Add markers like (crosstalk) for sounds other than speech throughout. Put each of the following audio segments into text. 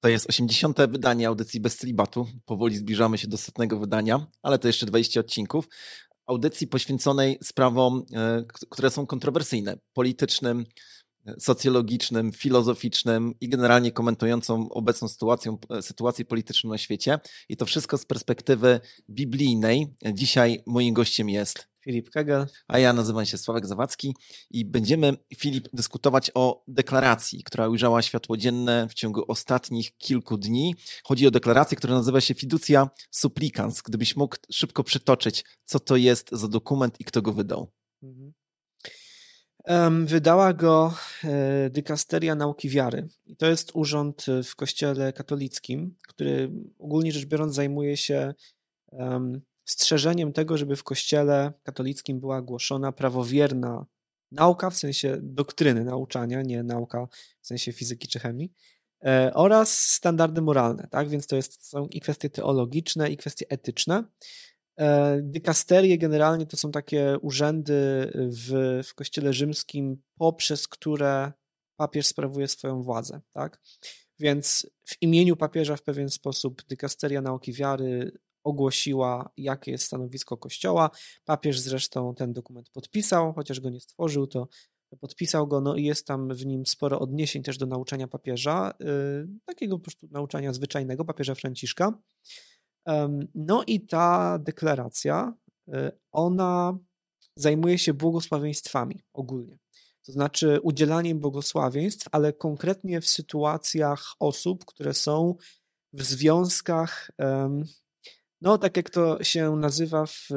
To jest 80. wydanie audycji bez celibatu. Powoli zbliżamy się do setnego wydania, ale to jeszcze 20 odcinków. Audycji poświęconej sprawom, e, które są kontrowersyjne, politycznym, socjologicznym, filozoficznym i generalnie komentującą obecną sytuację, sytuację polityczną na świecie. I to wszystko z perspektywy biblijnej. Dzisiaj moim gościem jest Filip Kegel. A ja nazywam się Sławek Zawadzki i będziemy, Filip, dyskutować o deklaracji, która ujrzała światło dzienne w ciągu ostatnich kilku dni. Chodzi o deklarację, która nazywa się Fiducia Supplicans. Gdybyś mógł szybko przytoczyć, co to jest za dokument i kto go wydał. Mhm. Wydała go e, Dykasteria Nauki Wiary. I to jest urząd w Kościele katolickim, który ogólnie rzecz biorąc zajmuje się strzeżeniem tego, żeby w Kościele katolickim była głoszona prawowierna nauka, w sensie doktryny nauczania, nie nauka w sensie fizyki czy chemii, e, oraz standardy moralne, tak? Więc to jest, są i kwestie teologiczne, i kwestie etyczne. E, dykasterie generalnie to są takie urzędy w, w Kościele Rzymskim, poprzez które papież sprawuje swoją władzę, tak? Więc w imieniu papieża w pewien sposób dykasteria nauki wiary ogłosiła, jakie jest stanowisko Kościoła. Papież zresztą ten dokument podpisał, chociaż go nie stworzył, to podpisał go, no i jest tam w nim sporo odniesień też do nauczania papieża, yy, takiego po prostu nauczania zwyczajnego papieża Franciszka. No i ta deklaracja, y, ona zajmuje się błogosławieństwami ogólnie. To znaczy udzielaniem błogosławieństw, ale konkretnie w sytuacjach osób, które są w związkach, no tak jak to się nazywa w,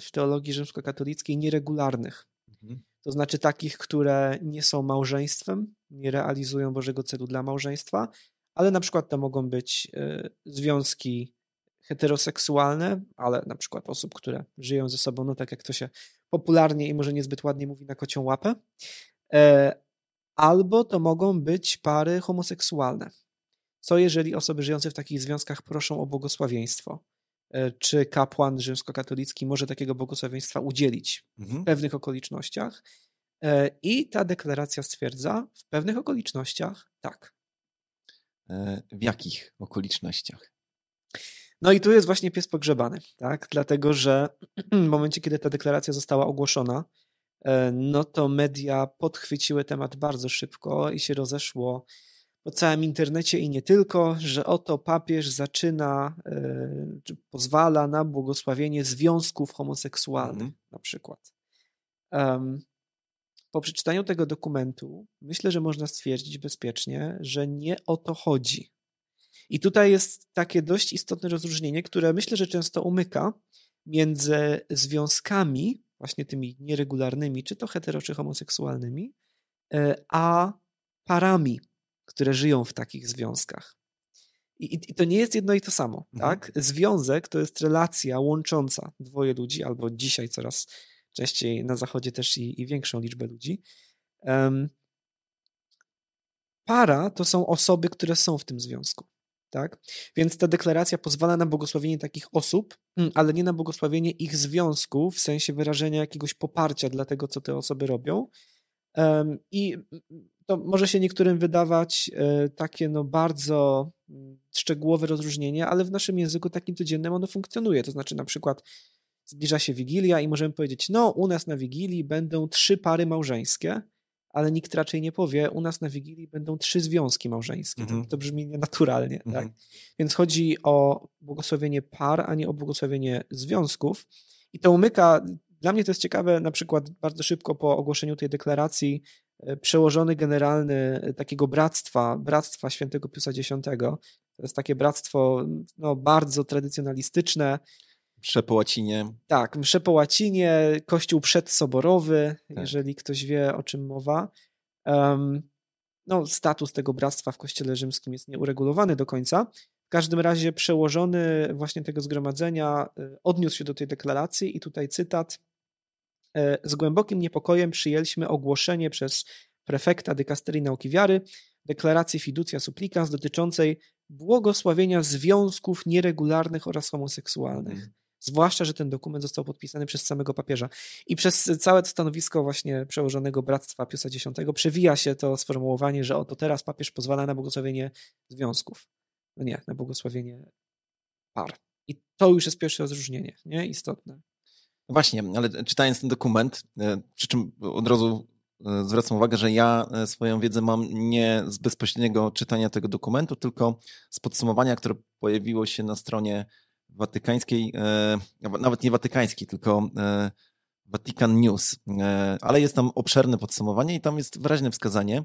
w teologii rzymskokatolickiej, nieregularnych. Mhm. To znaczy takich, które nie są małżeństwem, nie realizują Bożego celu dla małżeństwa, ale na przykład to mogą być y, związki heteroseksualne, ale na przykład osób, które żyją ze sobą, no tak jak to się popularnie i może niezbyt ładnie mówi na kocią łapę, e, albo to mogą być pary homoseksualne. Co jeżeli osoby żyjące w takich związkach proszą o błogosławieństwo? E, czy kapłan rzymskokatolicki może takiego błogosławieństwa udzielić mhm. w pewnych okolicznościach? E, I ta deklaracja stwierdza, w pewnych okolicznościach tak. W jakich okolicznościach? No i tu jest właśnie pies pogrzebany, tak? Dlatego, że (clears throat) w momencie, kiedy ta deklaracja została ogłoszona, e, no to media podchwyciły temat bardzo szybko i się rozeszło po całym internecie i nie tylko, że oto papież zaczyna, e, czy pozwala na błogosławienie związków homoseksualnych, mm. na przykład. Um, po przeczytaniu tego dokumentu myślę, że można stwierdzić bezpiecznie, że nie o to chodzi. I tutaj jest takie dość istotne rozróżnienie, które myślę, że często umyka między związkami, właśnie tymi nieregularnymi, czy to hetero, czy homoseksualnymi, e, a parami, które żyją w takich związkach. I, i to nie jest jedno i to samo, mhm. tak? Związek to jest relacja łącząca dwoje ludzi, albo dzisiaj coraz częściej na zachodzie też i, i większą liczbę ludzi. Um, para to są osoby, które są w tym związku. Tak? Więc ta deklaracja pozwala na błogosławienie takich osób, mm, ale nie na błogosławienie ich związku, w sensie wyrażenia jakiegoś poparcia dla tego, co te osoby robią. I to może się niektórym wydawać e, takie no bardzo mm, szczegółowe rozróżnienie, ale w naszym języku takim codziennym ono funkcjonuje. To znaczy na przykład zbliża się Wigilia i możemy powiedzieć, no u nas na Wigilii będą trzy pary małżeńskie, ale nikt raczej nie powie, u nas na Wigilii będą trzy związki małżeńskie. Mm -hmm. to, brzmi nienaturalnie. Mm -hmm. tak? Mhm. Więc chodzi o błogosławienie par, a nie o błogosławienie związków. I to umyka, dla mnie to jest ciekawe, na przykład bardzo szybko po ogłoszeniu tej deklaracji e, przełożony generalny takiego bractwa, bractwa świętego Piusa X, to jest takie bractwo no, bardzo tradycjonalistyczne, Msze po łacinie. Tak, msze po łacinie, kościół przedsoborowy, tak. jeżeli ktoś wie, o czym mowa. Um, no, status tego bractwa w kościele rzymskim jest nieuregulowany do końca. W każdym razie przełożony właśnie tego zgromadzenia y, odniósł się do tej deklaracji i tutaj cytat. E, z głębokim niepokojem przyjęliśmy ogłoszenie przez prefekta dykasterii nauki wiary deklaracji fiducia supplicans dotyczącej błogosławienia związków nieregularnych oraz homoseksualnych. Zwłaszcza, że ten dokument został podpisany przez samego papieża. I przez całe stanowisko właśnie przełożonego Bractwa Piusa X przewija się to sformułowanie, że oto teraz papież pozwala na błogosławienie związków. No nie, na błogosławienie par. I to już jest pierwsze rozróżnienie, nie? Istotne. Właśnie, ale czytając ten dokument, e, przy czym od razu e, zwracam uwagę, że ja e, swoją wiedzę mam nie z bezpośredniego czytania tego dokumentu, tylko z podsumowania, które pojawiło się na stronie watykańskiej, nawet nie watykańskiej, tylko Vatican News, ale jest tam obszerne podsumowanie i tam jest wyraźne wskazanie,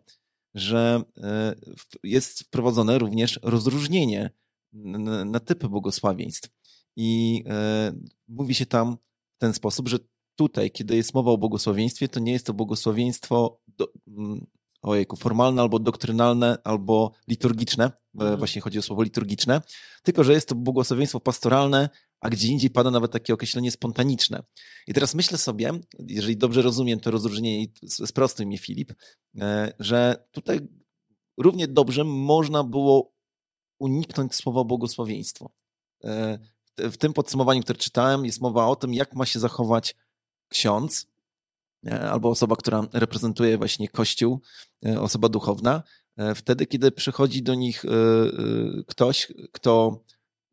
że jest wprowadzone również rozróżnienie na typy błogosławieństw. I mówi się tam w ten sposób, że tutaj, kiedy jest mowa o błogosławieństwie, to nie jest to błogosławieństwo do, ojejku, formalne albo doktrynalne, albo liturgiczne, mhm. właśnie chodzi o słowo liturgiczne, tylko że jest to błogosławieństwo pastoralne, a gdzie indziej pada nawet takie określenie spontaniczne. I teraz myślę sobie, jeżeli dobrze rozumiem to rozróżnienie, sprostuj mi Filip, e, że tutaj równie dobrze można było uniknąć słowa błogosławieństwo. E, w tym podsumowaniu, które czytałem, jest mowa o tym, jak ma się zachować ksiądz albo osoba, która reprezentuje właśnie Kościół, e, osoba duchowna, e, wtedy, kiedy przychodzi do nich e, ktoś, kto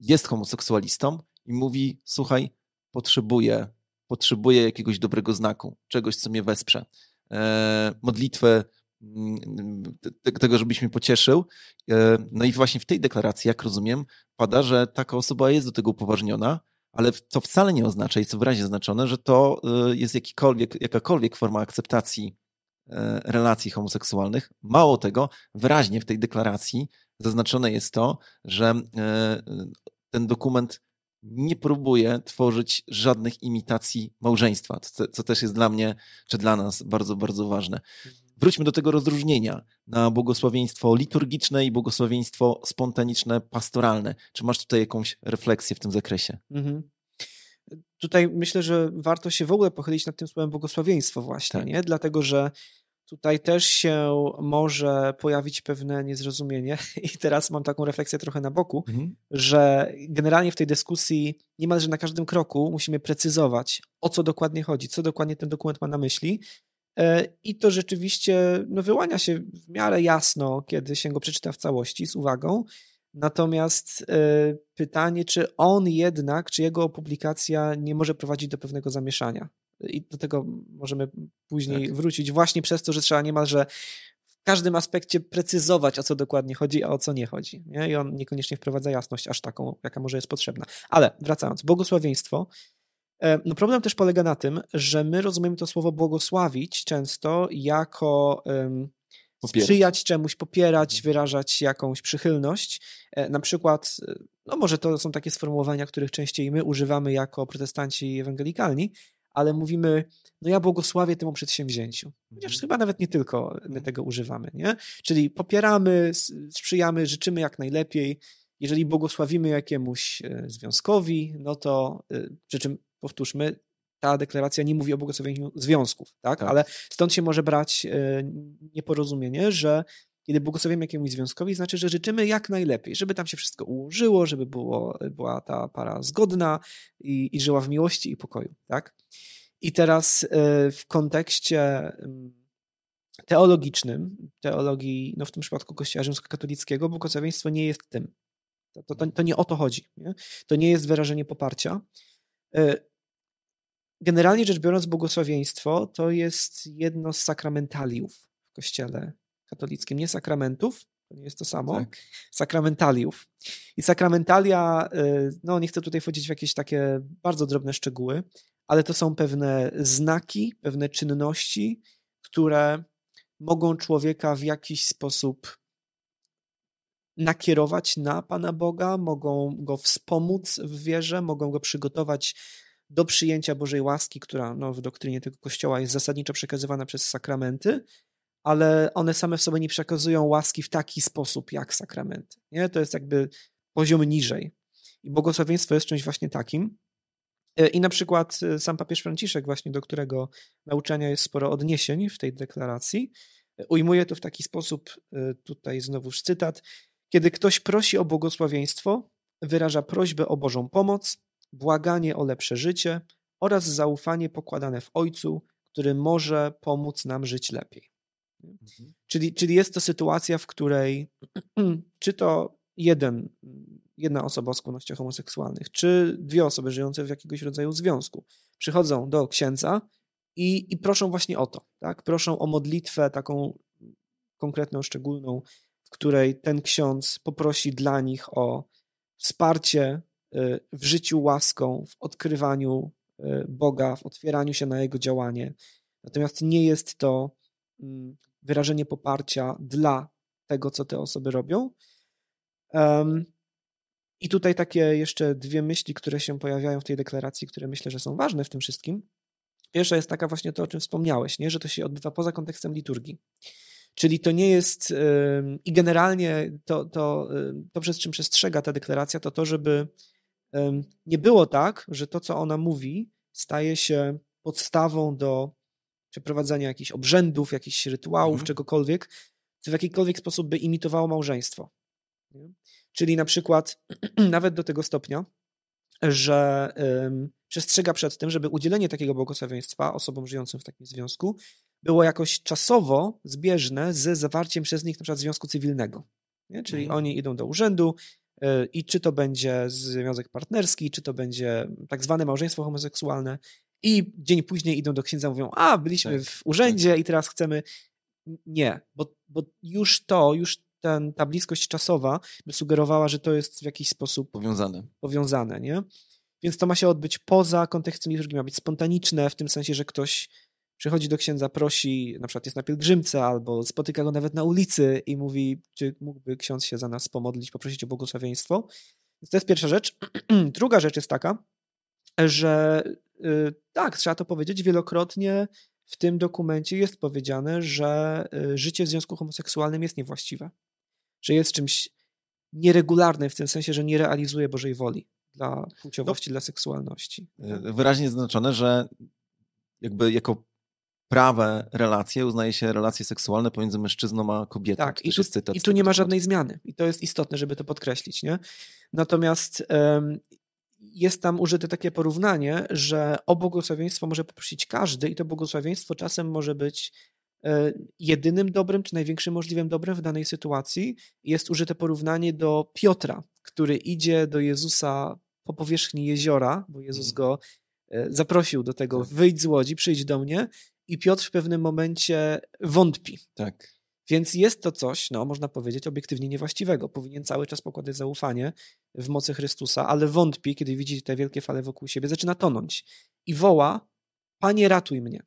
jest homoseksualistą i mówi: Słuchaj, potrzebuję, potrzebuję jakiegoś dobrego znaku, czegoś, co mnie wesprze. Modlitwę tego, żebyś mnie pocieszył. E, no i właśnie w tej deklaracji, jak rozumiem, pada, że taka osoba jest do tego upoważniona, ale to wcale nie oznacza, co wyraźnie znaczone, że to e, jest jakikolwiek, jakakolwiek forma akceptacji e, relacji homoseksualnych. Mało tego, wyraźnie w tej deklaracji zaznaczone jest to, że ten dokument nie próbuje tworzyć żadnych imitacji małżeństwa, co też jest dla mnie, czy dla nas bardzo, bardzo ważne. Wróćmy do tego rozróżnienia na błogosławieństwo liturgiczne i błogosławieństwo spontaniczne, pastoralne. Czy masz tutaj jakąś refleksję w tym zakresie? Mhm. Tutaj myślę, że warto się w ogóle pochylić nad tym słowem błogosławieństwo właśnie, tak. nie? Dlatego, że tutaj też się może pojawić pewne niezrozumienie (laughs) i teraz mam taką refleksję trochę na boku, mhm. że generalnie w tej dyskusji niemalże na każdym kroku musimy precyzować, o co dokładnie chodzi, co dokładnie ten dokument ma na myśli, I to rzeczywiście no, wyłania się w miarę jasno, kiedy się go przeczyta w całości z uwagą. Natomiast e, pytanie, czy on jednak, czy jego publikacja nie może prowadzić do pewnego zamieszania. I do tego możemy później tak. wrócić, właśnie przez to, że trzeba niemalże w każdym aspekcie precyzować, o co dokładnie chodzi, a o co nie chodzi. Nie? I on niekoniecznie wprowadza jasność aż taką, jaka może jest potrzebna. Ale wracając, błogosławieństwo E, no problem też polega na tym, że my rozumiemy to słowo błogosławić często jako um, sprzyjać czemuś, popierać, mhm. wyrażać jakąś przychylność. E, na przykład, e, no może to są takie sformułowania, których częściej my używamy jako protestanci ewangelikalni, ale mówimy, no ja błogosławię temu przedsięwzięciu. Chociaż mhm. chyba nawet nie tylko my tego używamy, nie? Czyli popieramy, sprzyjamy, życzymy jak najlepiej. Jeżeli błogosławimy jakiemuś związkowi, no to przy czym powtórzmy, ta deklaracja nie mówi o błogosławieniu związków, tak? tak? Ale stąd się może brać e, nieporozumienie, że kiedy błogosławimy jakiemuś związkowi, znaczy, że życzymy jak najlepiej, żeby tam się wszystko ułożyło, żeby było, była ta para zgodna i, i żyła w miłości i pokoju, tak? I teraz e, w kontekście teologicznym, teologii, no w tym przypadku Kościoła rzymskokatolickiego, błogosławieństwo nie jest tym. To, to, to nie o to chodzi. Nie? To nie jest wyrażenie poparcia. Generalnie rzecz biorąc, błogosławieństwo to jest jedno z sakramentaliów w Kościele katolickim. Nie sakramentów, to nie jest to samo, tak. sakramentaliów. I sakramentalia, y, no nie chcę tutaj wchodzić w jakieś takie bardzo drobne szczegóły, ale to są pewne znaki, pewne czynności, które mogą człowieka w jakiś sposób nakierować na Pana Boga, mogą go wspomóc w wierze, mogą go przygotować do przyjęcia Bożej łaski, która no, w doktrynie tego Kościoła jest zasadniczo przekazywana przez sakramenty, ale one same w sobie nie przekazują łaski w taki sposób jak sakramenty. Nie? To jest jakby poziom niżej. I błogosławieństwo jest czymś właśnie takim. E, I na przykład e, sam papież Franciszek, właśnie do którego nauczania jest sporo odniesień w tej deklaracji, e, ujmuje to w taki sposób, tutaj znowuż cytat, kiedy ktoś prosi o błogosławieństwo, wyraża prośbę o Bożą pomoc, błaganie o lepsze życie oraz zaufanie pokładane w Ojcu, który może pomóc nam żyć lepiej. Mhm. Czyli, czyli jest to sytuacja, w której (clears throat) czy to jeden, jedna osoba o skłonnościach homoseksualnych, czy dwie osoby żyjące w jakiegoś rodzaju związku przychodzą do księdza i, i proszą właśnie o to. Tak? Proszą o modlitwę taką konkretną, szczególną, w której ten ksiądz poprosi dla nich o wsparcie w życiu łaską, w odkrywaniu y, Boga, w otwieraniu się na Jego działanie. Natomiast nie jest to mm, wyrażenie poparcia dla tego, co te osoby robią. I tutaj takie jeszcze dwie myśli, które się pojawiają w tej deklaracji, które myślę, że są ważne w tym wszystkim. Pierwsza jest taka właśnie to, o czym wspomniałeś, nie? że to się odbywa poza kontekstem liturgii. Czyli to nie jest i generalnie to, to, to, przez czym przestrzega ta deklaracja, to to, żeby nie było tak, że to, co ona mówi, staje się podstawą do przeprowadzania jakichś obrzędów, jakichś rytuałów, mhm. czegokolwiek, co w jakikolwiek sposób by imitowało małżeństwo. Czyli na przykład (clears throat) nawet do tego stopnia, że przestrzega przed tym, żeby udzielenie takiego błogosławieństwa osobom żyjącym w takim związku było jakoś czasowo zbieżne z zawarciem przez nich na przykład związku cywilnego. Nie? Czyli mhm. oni idą do urzędu i czy to będzie związek partnerski, czy to będzie tak zwane małżeństwo homoseksualne i dzień później idą do księdza mówią, a byliśmy tak, w urzędzie tak. i teraz chcemy... Nie, bo, bo już to, już ten, ta bliskość czasowa by sugerowała, że to jest w jakiś sposób powiązane. powiązane nie? Więc to ma się odbyć poza kontekstem liturgii, ma być spontaniczne, w tym sensie, że ktoś przychodzi do księdza, prosi, na przykład jest na pielgrzymce, albo spotyka go nawet na ulicy i mówi, czy mógłby ksiądz się za nas pomodlić, poprosić o błogosławieństwo. Więc to jest pierwsza rzecz. (clears throat) Druga rzecz jest taka, że yy, tak, trzeba to powiedzieć, wielokrotnie w tym dokumencie jest powiedziane, że yy, życie w związku homoseksualnym jest niewłaściwe. Że jest czymś nieregularnym w tym sensie, że nie realizuje Bożej woli dla płciowości, no, dla seksualności. Y, wyraźnie zaznaczone, że jakby jako prawe relacje uznaje się relacje seksualne pomiędzy mężczyzną a kobietą. Tak, i tu, i tu nie ma żadnej zmiany. I to jest istotne, żeby to podkreślić. Nie? Natomiast um, jest tam użyte takie porównanie, że o błogosławieństwo może poprosić każdy i to błogosławieństwo czasem może być e, jedynym dobrem, czy największym możliwym dobrem w danej sytuacji. Jest użyte porównanie do Piotra, który idzie do Jezusa po powierzchni jeziora, bo Jezus mhm. go e, zaprosił do tego, tak. wyjdź z łodzi, przyjdź do mnie i Piotr w pewnym momencie wątpi. Tak. Więc jest to coś, no można powiedzieć, obiektywnie niewłaściwego. Powinien cały czas pokładać zaufanie w mocy Chrystusa, ale wątpi, kiedy widzi te wielkie fale wokół siebie, zaczyna tonąć i woła: Panie, ratuj mnie.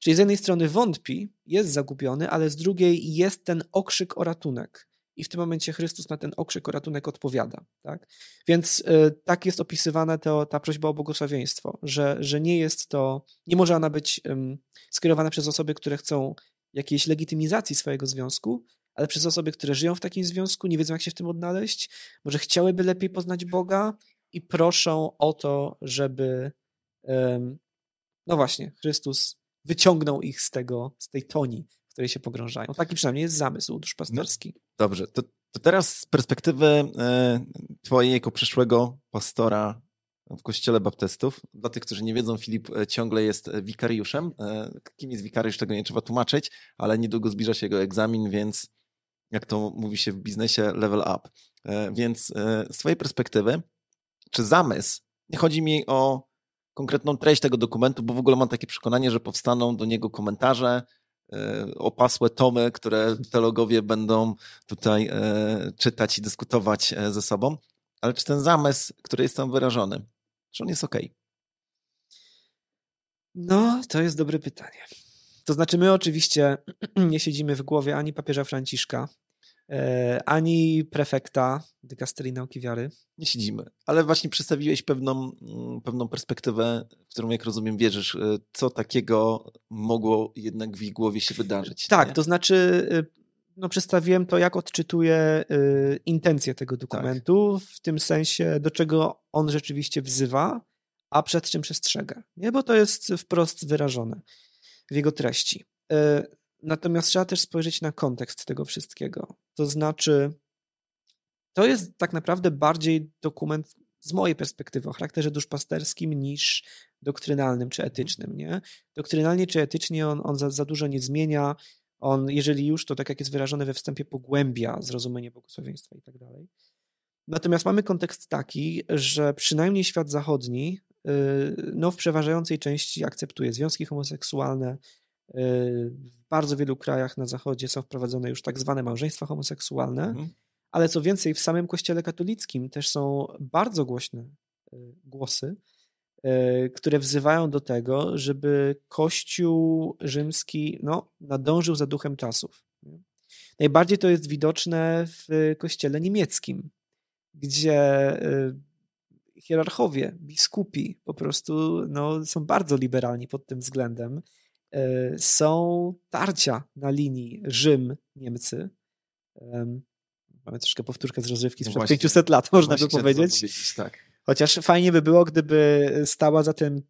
Czyli z jednej strony wątpi, jest zagubiony, ale z drugiej jest ten okrzyk o ratunek. I w tym momencie Chrystus na ten okrzyk o ratunek odpowiada. Tak? Więc y, tak jest opisywana to, ta prośba o błogosławieństwo, że, że nie jest to, nie może ona być um, skierowana przez osoby, które chcą jakiejś legitymizacji swojego związku, ale przez osoby, które żyją w takim związku, nie wiedzą, jak się w tym odnaleźć, może chciałyby lepiej poznać Boga i proszą o to, żeby, no właśnie, Chrystus wyciągnął ich z tego, z tej toni, w której się pogrążają. Taki przynajmniej jest zamysł duszpasterski. No, dobrze, to, to teraz z perspektywy e, twojej jako przyszłego pastora w kościele baptystów. Dla tych, którzy nie wiedzą, Filip e, ciągle jest wikariuszem. E, kim jest wikariusz, tego nie trzeba tłumaczyć, ale niedługo zbliża się jego egzamin, więc jak to mówi się w biznesie, level up. Więc z twojej perspektywy, czy zamysł, nie chodzi mi o konkretną treść tego dokumentu, bo w ogóle mam takie przekonanie, że powstaną do niego komentarze, opasłe tomy, które teologowie będą tutaj czytać i dyskutować ze sobą. Ale czy ten zamysł, który jest tam wyrażony, czy on jest ok? No, to jest dobre pytanie. To znaczy, my oczywiście (clears throat) nie siedzimy w głowie ani papieża Franciszka, e, ani prefekta dykasterii nauki wiary. Nie siedzimy, ale właśnie przedstawiłeś pewną, mm, pewną perspektywę, w którą, jak rozumiem, wierzysz, e, co takiego mogło jednak w ich głowie się wydarzyć. Tak, nie? to znaczy e, no, przedstawiłem to, jak odczytuję y, intencję tego dokumentu, tak. w tym sensie, do czego on rzeczywiście wzywa, a przed czym przestrzega. Nie? Bo to jest wprost wyrażone w jego treści. Y, natomiast trzeba też spojrzeć na kontekst tego wszystkiego. To znaczy, to jest tak naprawdę bardziej dokument z mojej perspektywy o charakterze duszpasterskim niż doktrynalnym czy etycznym. Nie? Doktrynalnie czy etycznie on, on za, za dużo nie zmienia. On, jeżeli już, to tak jak jest wyrażone we wstępie, pogłębia zrozumienie błogosławieństwa i tak dalej. Natomiast mamy kontekst taki, że przynajmniej świat zachodni y, no, w przeważającej części akceptuje związki homoseksualne. W bardzo wielu krajach na zachodzie są wprowadzone już tak zwane małżeństwa homoseksualne. Mhm ale co więcej, w samym Kościele katolickim też są bardzo głośne e, głosy, e, które wzywają do tego, żeby Kościół rzymski no, nadążył za duchem czasów. Najbardziej to jest widoczne w Kościele niemieckim, gdzie e, hierarchowie, biskupi po prostu no, są bardzo liberalni pod tym względem. Są tarcia na linii Rzym-Niemcy. Mamy troszkę powtórkę z rozrywki sprzed no 500 lat, można by powiedzieć. Tak. Chociaż fajnie by było, gdyby stała za tym,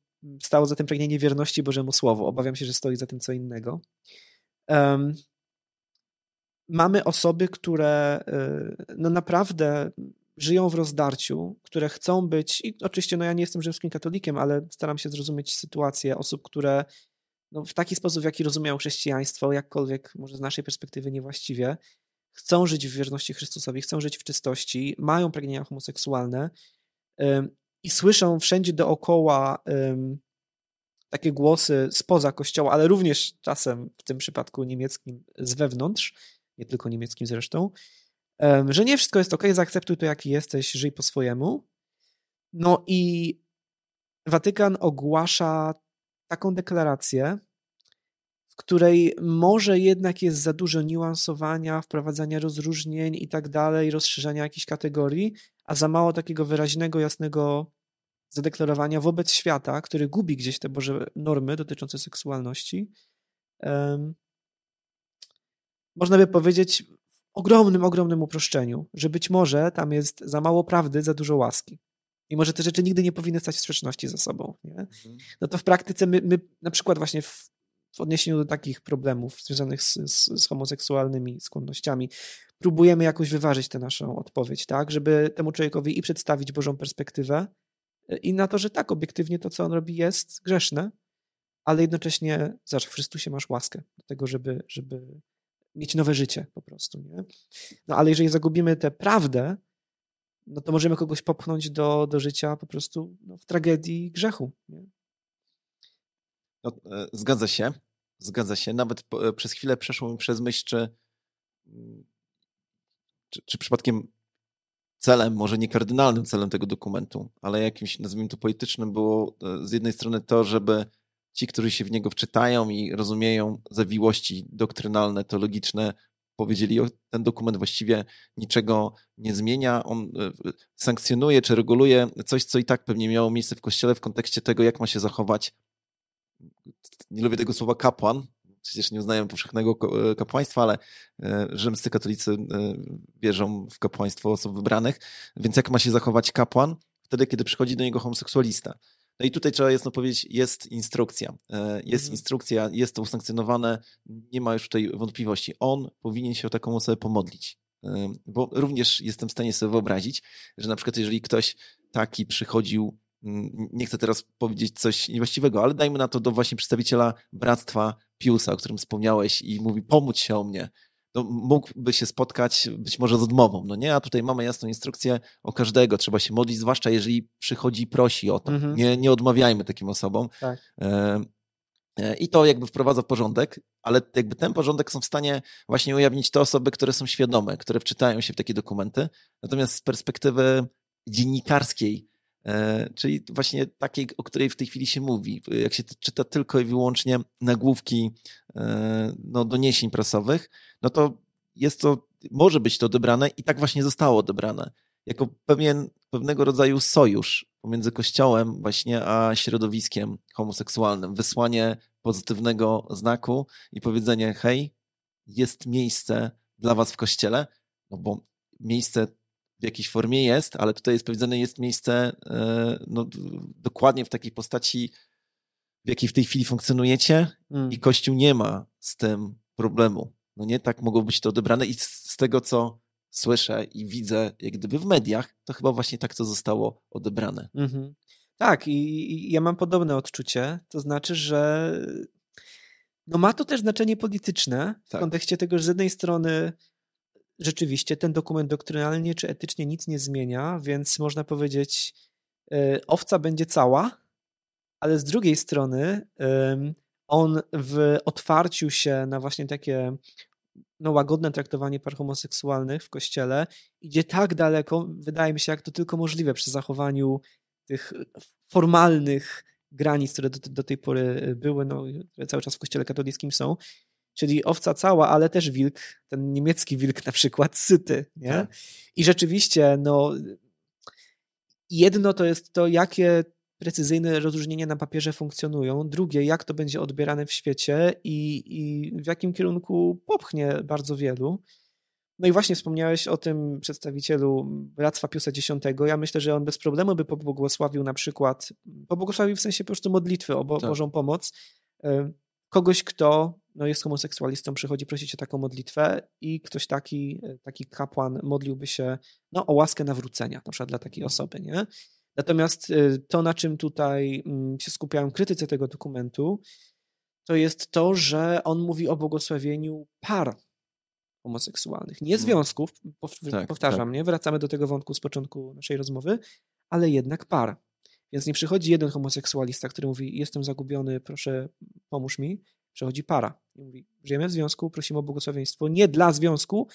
stało za tym pragnienie wierności Bożemu Słowu. Obawiam się, że stoi za tym co innego. Um, mamy osoby, które y, no naprawdę żyją w rozdarciu, które chcą być, i oczywiście no ja nie jestem rzymskim katolikiem, ale staram się zrozumieć sytuację osób, które no, w taki sposób, w jaki rozumieją chrześcijaństwo, jakkolwiek może z naszej perspektywy niewłaściwie, chcą żyć w wierności Chrystusowi, chcą żyć w czystości, mają pragnienia homoseksualne i słyszą wszędzie dookoła takie głosy spoza kościoła, ale również czasem w tym przypadku niemieckim z wewnątrz, nie tylko niemieckim zresztą, że nie wszystko jest ok, zaakceptuj to jaki jesteś, żyj po swojemu. No i Watykan ogłasza taką deklarację, w której może jednak jest za dużo niuansowania, wprowadzania rozróżnień i tak dalej, rozszerzania jakichś kategorii, a za mało takiego wyraźnego, jasnego zadeklarowania wobec świata, który gubi gdzieś te Boże normy dotyczące seksualności. Um, można by powiedzieć w ogromnym, ogromnym uproszczeniu, że być może tam jest za mało prawdy, za dużo łaski. I może te rzeczy nigdy nie powinny stać w sprzeczności ze sobą. Nie? Mhm. No to w praktyce my, my na przykład właśnie w w odniesieniu do takich problemów związanych z, z, z homoseksualnymi skłonnościami, próbujemy jakoś wyważyć tę naszą odpowiedź, tak, żeby temu człowiekowi i przedstawić Bożą perspektywę e, i na to, że tak, obiektywnie to, co on robi, jest grzeszne, ale jednocześnie, zobacz, w Chrystusie masz łaskę do tego, żeby, żeby mieć nowe życie po prostu, nie? No ale jeżeli zagubimy tę prawdę, no to możemy kogoś popchnąć do, do życia po prostu no, w tragedii grzechu, nie? No, e, zgadza się, zgadza się. Nawet po, e, przez chwilę przeszło mi przez myśl, czy, mm, czy, czy przypadkiem celem, może nie kardynalnym celem tego dokumentu, ale jakimś, nazwijmy to politycznym, było e, z jednej strony to, żeby ci, którzy się w niego wczytają i rozumieją zawiłości doktrynalne, teologiczne, powiedzieli, ten dokument właściwie niczego nie zmienia. On sankcjonuje czy reguluje coś, co i tak pewnie miało miejsce w kościele w kontekście tego, jak ma się zachować nie lubię tego słowa kapłan, przecież nie uznają powszechnego e, kapłaństwa, ale e, rzymscy katolicy e, wierzą w kapłaństwo osób wybranych, więc jak ma się zachować kapłan wtedy, kiedy przychodzi do niego homoseksualista? No i tutaj trzeba jasno powiedzieć, jest instrukcja. Jest mhm. instrukcja, jest to usankcjonowane, nie ma już tutaj wątpliwości. On powinien się o taką osobę pomodlić. Bo również jestem w stanie sobie wyobrazić, że na przykład jeżeli ktoś taki przychodził nie chcę teraz powiedzieć coś niewłaściwego, ale dajmy na to do właśnie przedstawiciela Bractwa Piusa, o którym wspomniałeś i mówi, pomóc się o mnie. No, mógłby się spotkać być może z odmową, no nie? A tutaj mamy jasną instrukcję o każdego, trzeba się modlić, zwłaszcza jeżeli przychodzi i prosi o to. Mhm. Nie, nie odmawiajmy takim osobom. Tak. E, e i to jakby wprowadza porządek, ale jakby ten porządek są w stanie właśnie ujawnić te osoby, które są świadome, które wczytają się w takie dokumenty. Natomiast z perspektywy dziennikarskiej, czyli właśnie takiej, o której w tej chwili się mówi. Jak się czyta tylko i wyłącznie nagłówki e, no, doniesień prasowych, no to jest to, może być to odebrane i tak właśnie zostało odebrane. Jako pewien, pewnego rodzaju sojusz pomiędzy Kościołem właśnie a środowiskiem homoseksualnym. Wysłanie pozytywnego znaku i powiedzenie, hej, jest miejsce dla was w Kościele, no bo miejsce w jakiejś formie jest, ale tutaj jest powiedziane, jest miejsce e, no, dokładnie w takiej postaci, w jakiej w tej chwili funkcjonujecie mm. i Kościół nie ma z tym problemu. No nie tak mogło być to odebrane i z tego, co słyszę i widzę, jak gdyby w mediach, to chyba właśnie tak to zostało odebrane. Mhm. Tak, i, i, ja mam podobne odczucie. To znaczy, że no ma to też znaczenie polityczne w tak. kontekście tego, że z jednej strony rzeczywiście ten dokument doktrynalnie czy etycznie nic nie zmienia, więc można powiedzieć, yy, owca będzie cała, ale z drugiej strony on w otwarciu się na właśnie takie no, łagodne traktowanie par homoseksualnych w kościele idzie tak daleko, wydaje mi się, jak to tylko możliwe przy zachowaniu tych formalnych granic, które do, do tej pory były, no, cały czas w kościele katolickim są. Czyli owca cała, ale też wilk, ten niemiecki wilk na przykład, syty. Nie? Tak. I rzeczywiście, no, jedno to jest to, jakie precyzyjne rozróżnienia na papierze funkcjonują. Drugie, jak to będzie odbierane w świecie i, i w jakim kierunku popchnie bardzo wielu. No i właśnie wspomniałeś o tym przedstawicielu Bractwa Piusa X. Ja myślę, że on bez problemu by pobłogosławił na przykład, pobłogosławił w sensie po prostu modlitwy o Bo tak. Bożą pomoc, e, kogoś, kto no, jest homoseksualistą, przychodzi prosić o taką modlitwę i ktoś taki, e, taki kapłan modliłby się no, o łaskę nawrócenia, na przykład dla takiej osoby, nie? Natomiast y, to, na czym tutaj mm, się skupiałem w krytyce tego dokumentu, to jest to, że on mówi o błogosławieniu par homoseksualnych. Nie mhm. związków, tak, powtarzam, tak. nie? Wracamy do tego wątku z początku naszej rozmowy, ale jednak par. Więc nie przychodzi jeden homoseksualista, który mówi: Jestem zagubiony, proszę, pomóż mi. Przychodzi para i mówi: Żyjemy w związku, prosimy o błogosławieństwo. Nie dla związku,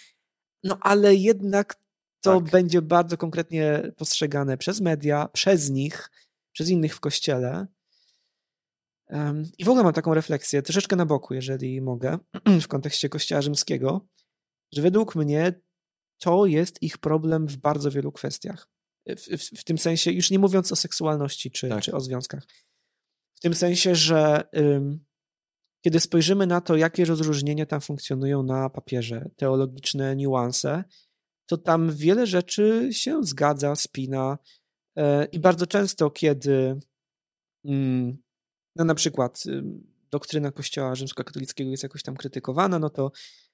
no ale jednak to tak. będzie bardzo konkretnie postrzegane przez media, przez nich, przez innych w kościele. I w ogóle mam taką refleksję, troszeczkę na boku, jeżeli mogę, (clears throat) w kontekście kościoła rzymskiego, że według mnie to jest ich problem w bardzo wielu kwestiach. W, w, w tym sensie, już nie mówiąc o seksualności czy, tak. czy o związkach, w tym sensie, że ym, kiedy spojrzymy na to, jakie rozróżnienia tam funkcjonują na papierze, teologiczne niuanse, to tam wiele rzeczy się zgadza, spina. E, I bardzo często, kiedy mm, no na przykład doktryna Kościoła rzymskokatolickiego jest jakoś tam krytykowana, no to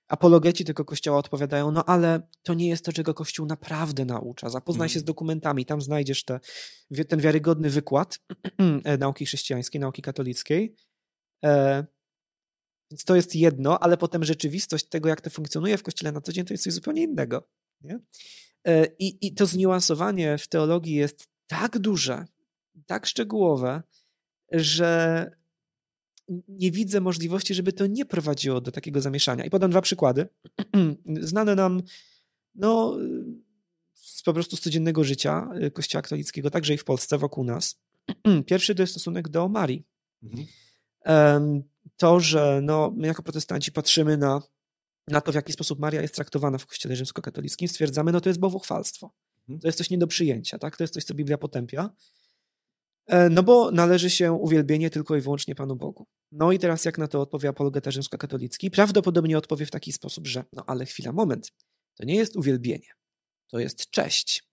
apologeci tego Kościoła odpowiadają, no ale to nie jest to, czego Kościół naprawdę naucza. Zapoznaj się z mhm. dokumentami, tam znajdziesz te, ten wiarygodny wykład e, (clears throat) nauki chrześcijańskiej, nauki katolickiej. Więc to jest jedno, ale potem rzeczywistość tego, jak to funkcjonuje w Kościele na co dzień, to jest coś zupełnie innego. Nie? E, I, I to zniuansowanie w teologii jest tak duże, tak szczegółowe, że nie widzę możliwości, żeby to nie prowadziło do takiego zamieszania. I podam dwa przykłady. (clears throat) Znane nam no, z, po prostu z codziennego życia y, Kościoła katolickiego, także i w Polsce, wokół nas. (clears throat) Pierwszy to jest stosunek do Marii. Mhm. Że no, my jako protestanci patrzymy na na to, w jaki sposób Maria jest traktowana w Kościele rzymskokatolickim, stwierdzamy, no to jest bałwochwalstwo. Mhm. To jest coś nie do przyjęcia, tak? To jest coś, co Biblia potępia. E, no bo należy się uwielbienie tylko i wyłącznie Panu Bogu. No i teraz jak na to odpowie apologeta rzymskokatolicki? Prawdopodobnie odpowie w taki sposób, że no ale chwila, moment. To nie jest uwielbienie. To jest cześć.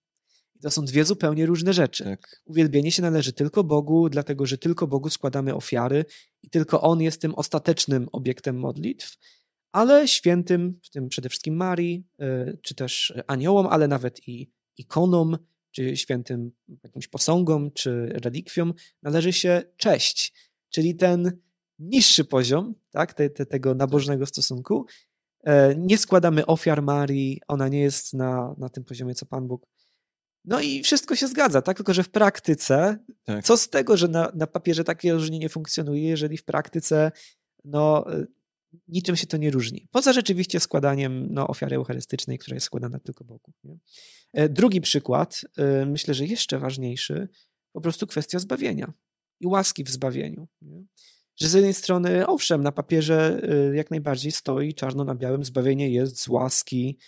To są dwie zupełnie różne rzeczy. Tak. Uwielbienie się należy tylko Bogu, dlatego że tylko Bogu składamy ofiary i tylko On jest tym ostatecznym obiektem modlitw ale świętym, w tym przede wszystkim Marii, e, czy też aniołom, ale nawet i ikonom, czy świętym jakimś posągom, czy relikwiom należy się cześć, czyli ten niższy poziom tak, te, te, tego nabożnego stosunku. E, nie składamy ofiar Marii, ona nie jest na, na tym poziomie, co Pan Bóg. No i wszystko się zgadza, tak? Tylko, że w praktyce, tak. co z tego, że na, na papierze takie różnienie funkcjonuje, jeżeli w praktyce no, niczym się to nie różni. Poza rzeczywiście składaniem no, ofiary eucharystycznej, która jest składana tylko Bogu. Nie? E, drugi przykład, e, myślę, że jeszcze ważniejszy, po prostu kwestia zbawienia i łaski w zbawieniu. Nie? Że z jednej strony, owszem, na papierze e, jak najbardziej stoi czarno na białym, zbawienie jest z łaski,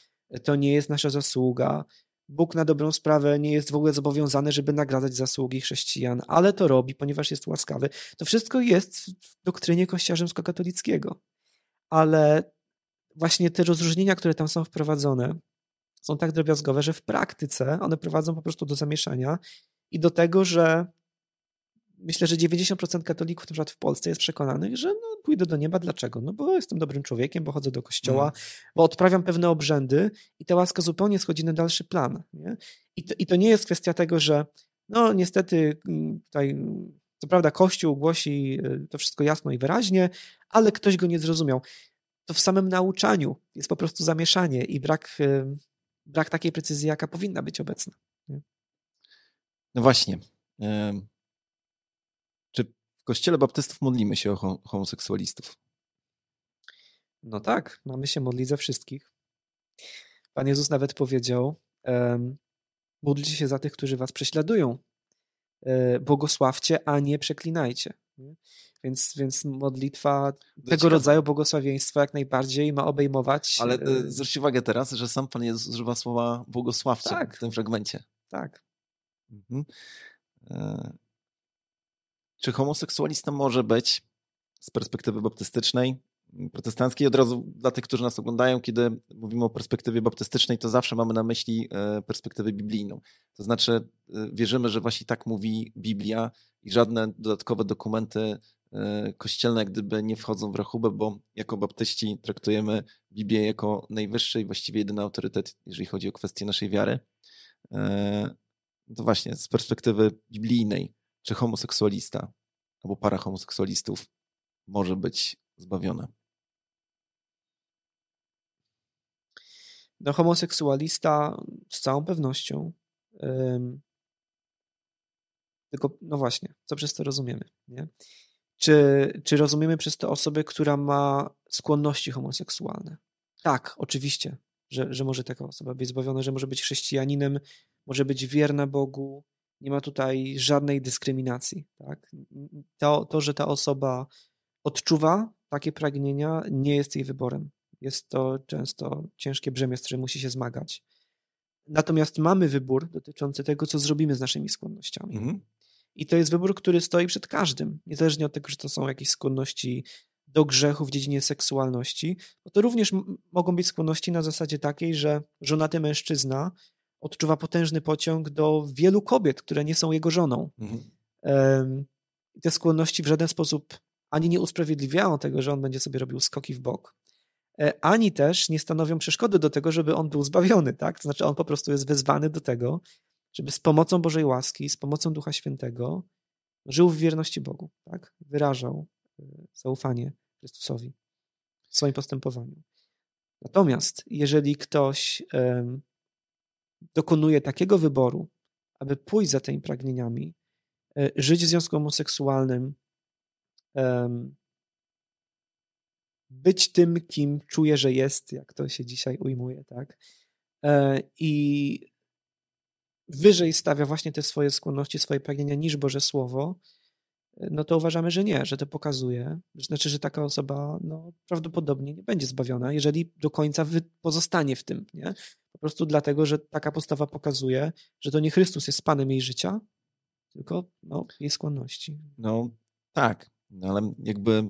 to nie jest nasza zasługa. Bóg na dobrą sprawę nie jest w ogóle zobowiązany, żeby nagradzać zasługi chrześcijan, ale to robi, ponieważ jest łaskawy. To wszystko jest w doktrynie Kościoła rzymskokatolickiego ale właśnie te rozróżnienia, które tam są wprowadzone, są tak drobiazgowe, że w praktyce one prowadzą po prostu do zamieszania i do tego, że myślę, że 90% katolików na przykład w Polsce jest przekonanych, że no, pójdę do nieba. Dlaczego? No bo jestem dobrym człowiekiem, bo chodzę do kościoła, mm. bo odprawiam pewne obrzędy i ta łaska zupełnie schodzi na dalszy plan. Nie? I, to, I to nie jest kwestia tego, że no niestety mm, tutaj co prawda Kościół głosi y, to wszystko jasno i wyraźnie, ale ktoś go nie zrozumiał. To w samym nauczaniu jest po prostu zamieszanie i brak, y, brak takiej precyzji, jaka powinna być obecna. Nie? No właśnie. W kościele baptystów modlimy się o homoseksualistów? No tak, mamy się modlić za wszystkich. Pan Jezus nawet powiedział: um, módlcie się za tych, którzy was prześladują. E, błogosławcie, a nie przeklinajcie. Więc, więc modlitwa tego rodzaju błogosławieństwa jak najbardziej ma obejmować. Ale e, zwróćcie uwagę teraz, że sam Pan Jezus używa słowa błogosławcie tak. w tym fragmencie. Tak. Mhm. E, czy homoseksualista może być z perspektywy baptystycznej, protestanckiej? Od razu dla tych, którzy nas oglądają, kiedy mówimy o perspektywie baptystycznej, to zawsze mamy na myśli e, perspektywę biblijną. To znaczy, e, wierzymy, że właśnie tak mówi Biblia i żadne dodatkowe dokumenty kościelne jak gdyby nie wchodzą w rachubę, bo jako baptyści traktujemy Biblię jako najwyższy i właściwie jedyny autorytet, jeżeli chodzi o kwestię naszej wiary to właśnie z perspektywy biblijnej, czy homoseksualista albo para homoseksualistów może być zbawiona? No, homoseksualista z całą pewnością. tylko, no właśnie, co przez to rozumiemy? Nie? Czy, czy rozumiemy przez to osobę, która ma skłonności homoseksualne? Tak, oczywiście, że, że może taka osoba być zbawiona, że może być chrześcijaninem, może być wierna Bogu, nie ma tutaj żadnej dyskryminacji. Tak? To, to, że ta osoba odczuwa takie pragnienia, nie jest jej wyborem. Jest to często ciężkie brzemię, z którym musi się zmagać. Natomiast mamy wybór dotyczący tego, co zrobimy z naszymi skłonnościami. Mhm. I to jest wybór, który stoi przed każdym, niezależnie od tego, że to są jakieś skłonności do grzechu w dziedzinie seksualności, bo to również mogą być skłonności na zasadzie takiej, że żonaty mężczyzna odczuwa potężny pociąg do wielu kobiet, które nie są jego żoną. Mhm. Te skłonności w żaden sposób ani nie usprawiedliwiają tego, że on będzie sobie robił skoki w bok, e, ani też nie stanowią przeszkody do tego, żeby on był zbawiony. Tak? To znaczy, on po prostu jest wezwany do tego, żeby z pomocą Bożej łaski, z pomocą Ducha Świętego żył w wierności Bogu, tak? wyrażał e, zaufanie Chrystusowi w swoim postępowaniu. Natomiast jeżeli ktoś dokonuje takiego wyboru, aby pójść za tymi pragnieniami, e, żyć w związku homoseksualnym, być tym, kim czuje, że jest, jak to się dzisiaj ujmuje, tak? E, I wyżej stawia właśnie te swoje skłonności, swoje pragnienia niż Boże Słowo, no to uważamy, że nie, że to pokazuje, znaczy, że taka osoba no, prawdopodobnie nie będzie zbawiona, jeżeli do końca pozostanie w tym, nie? Po prostu dlatego, że taka postawa pokazuje, że to nie Chrystus jest Panem jej życia, tylko no, jej skłonności. No tak, no, ale jakby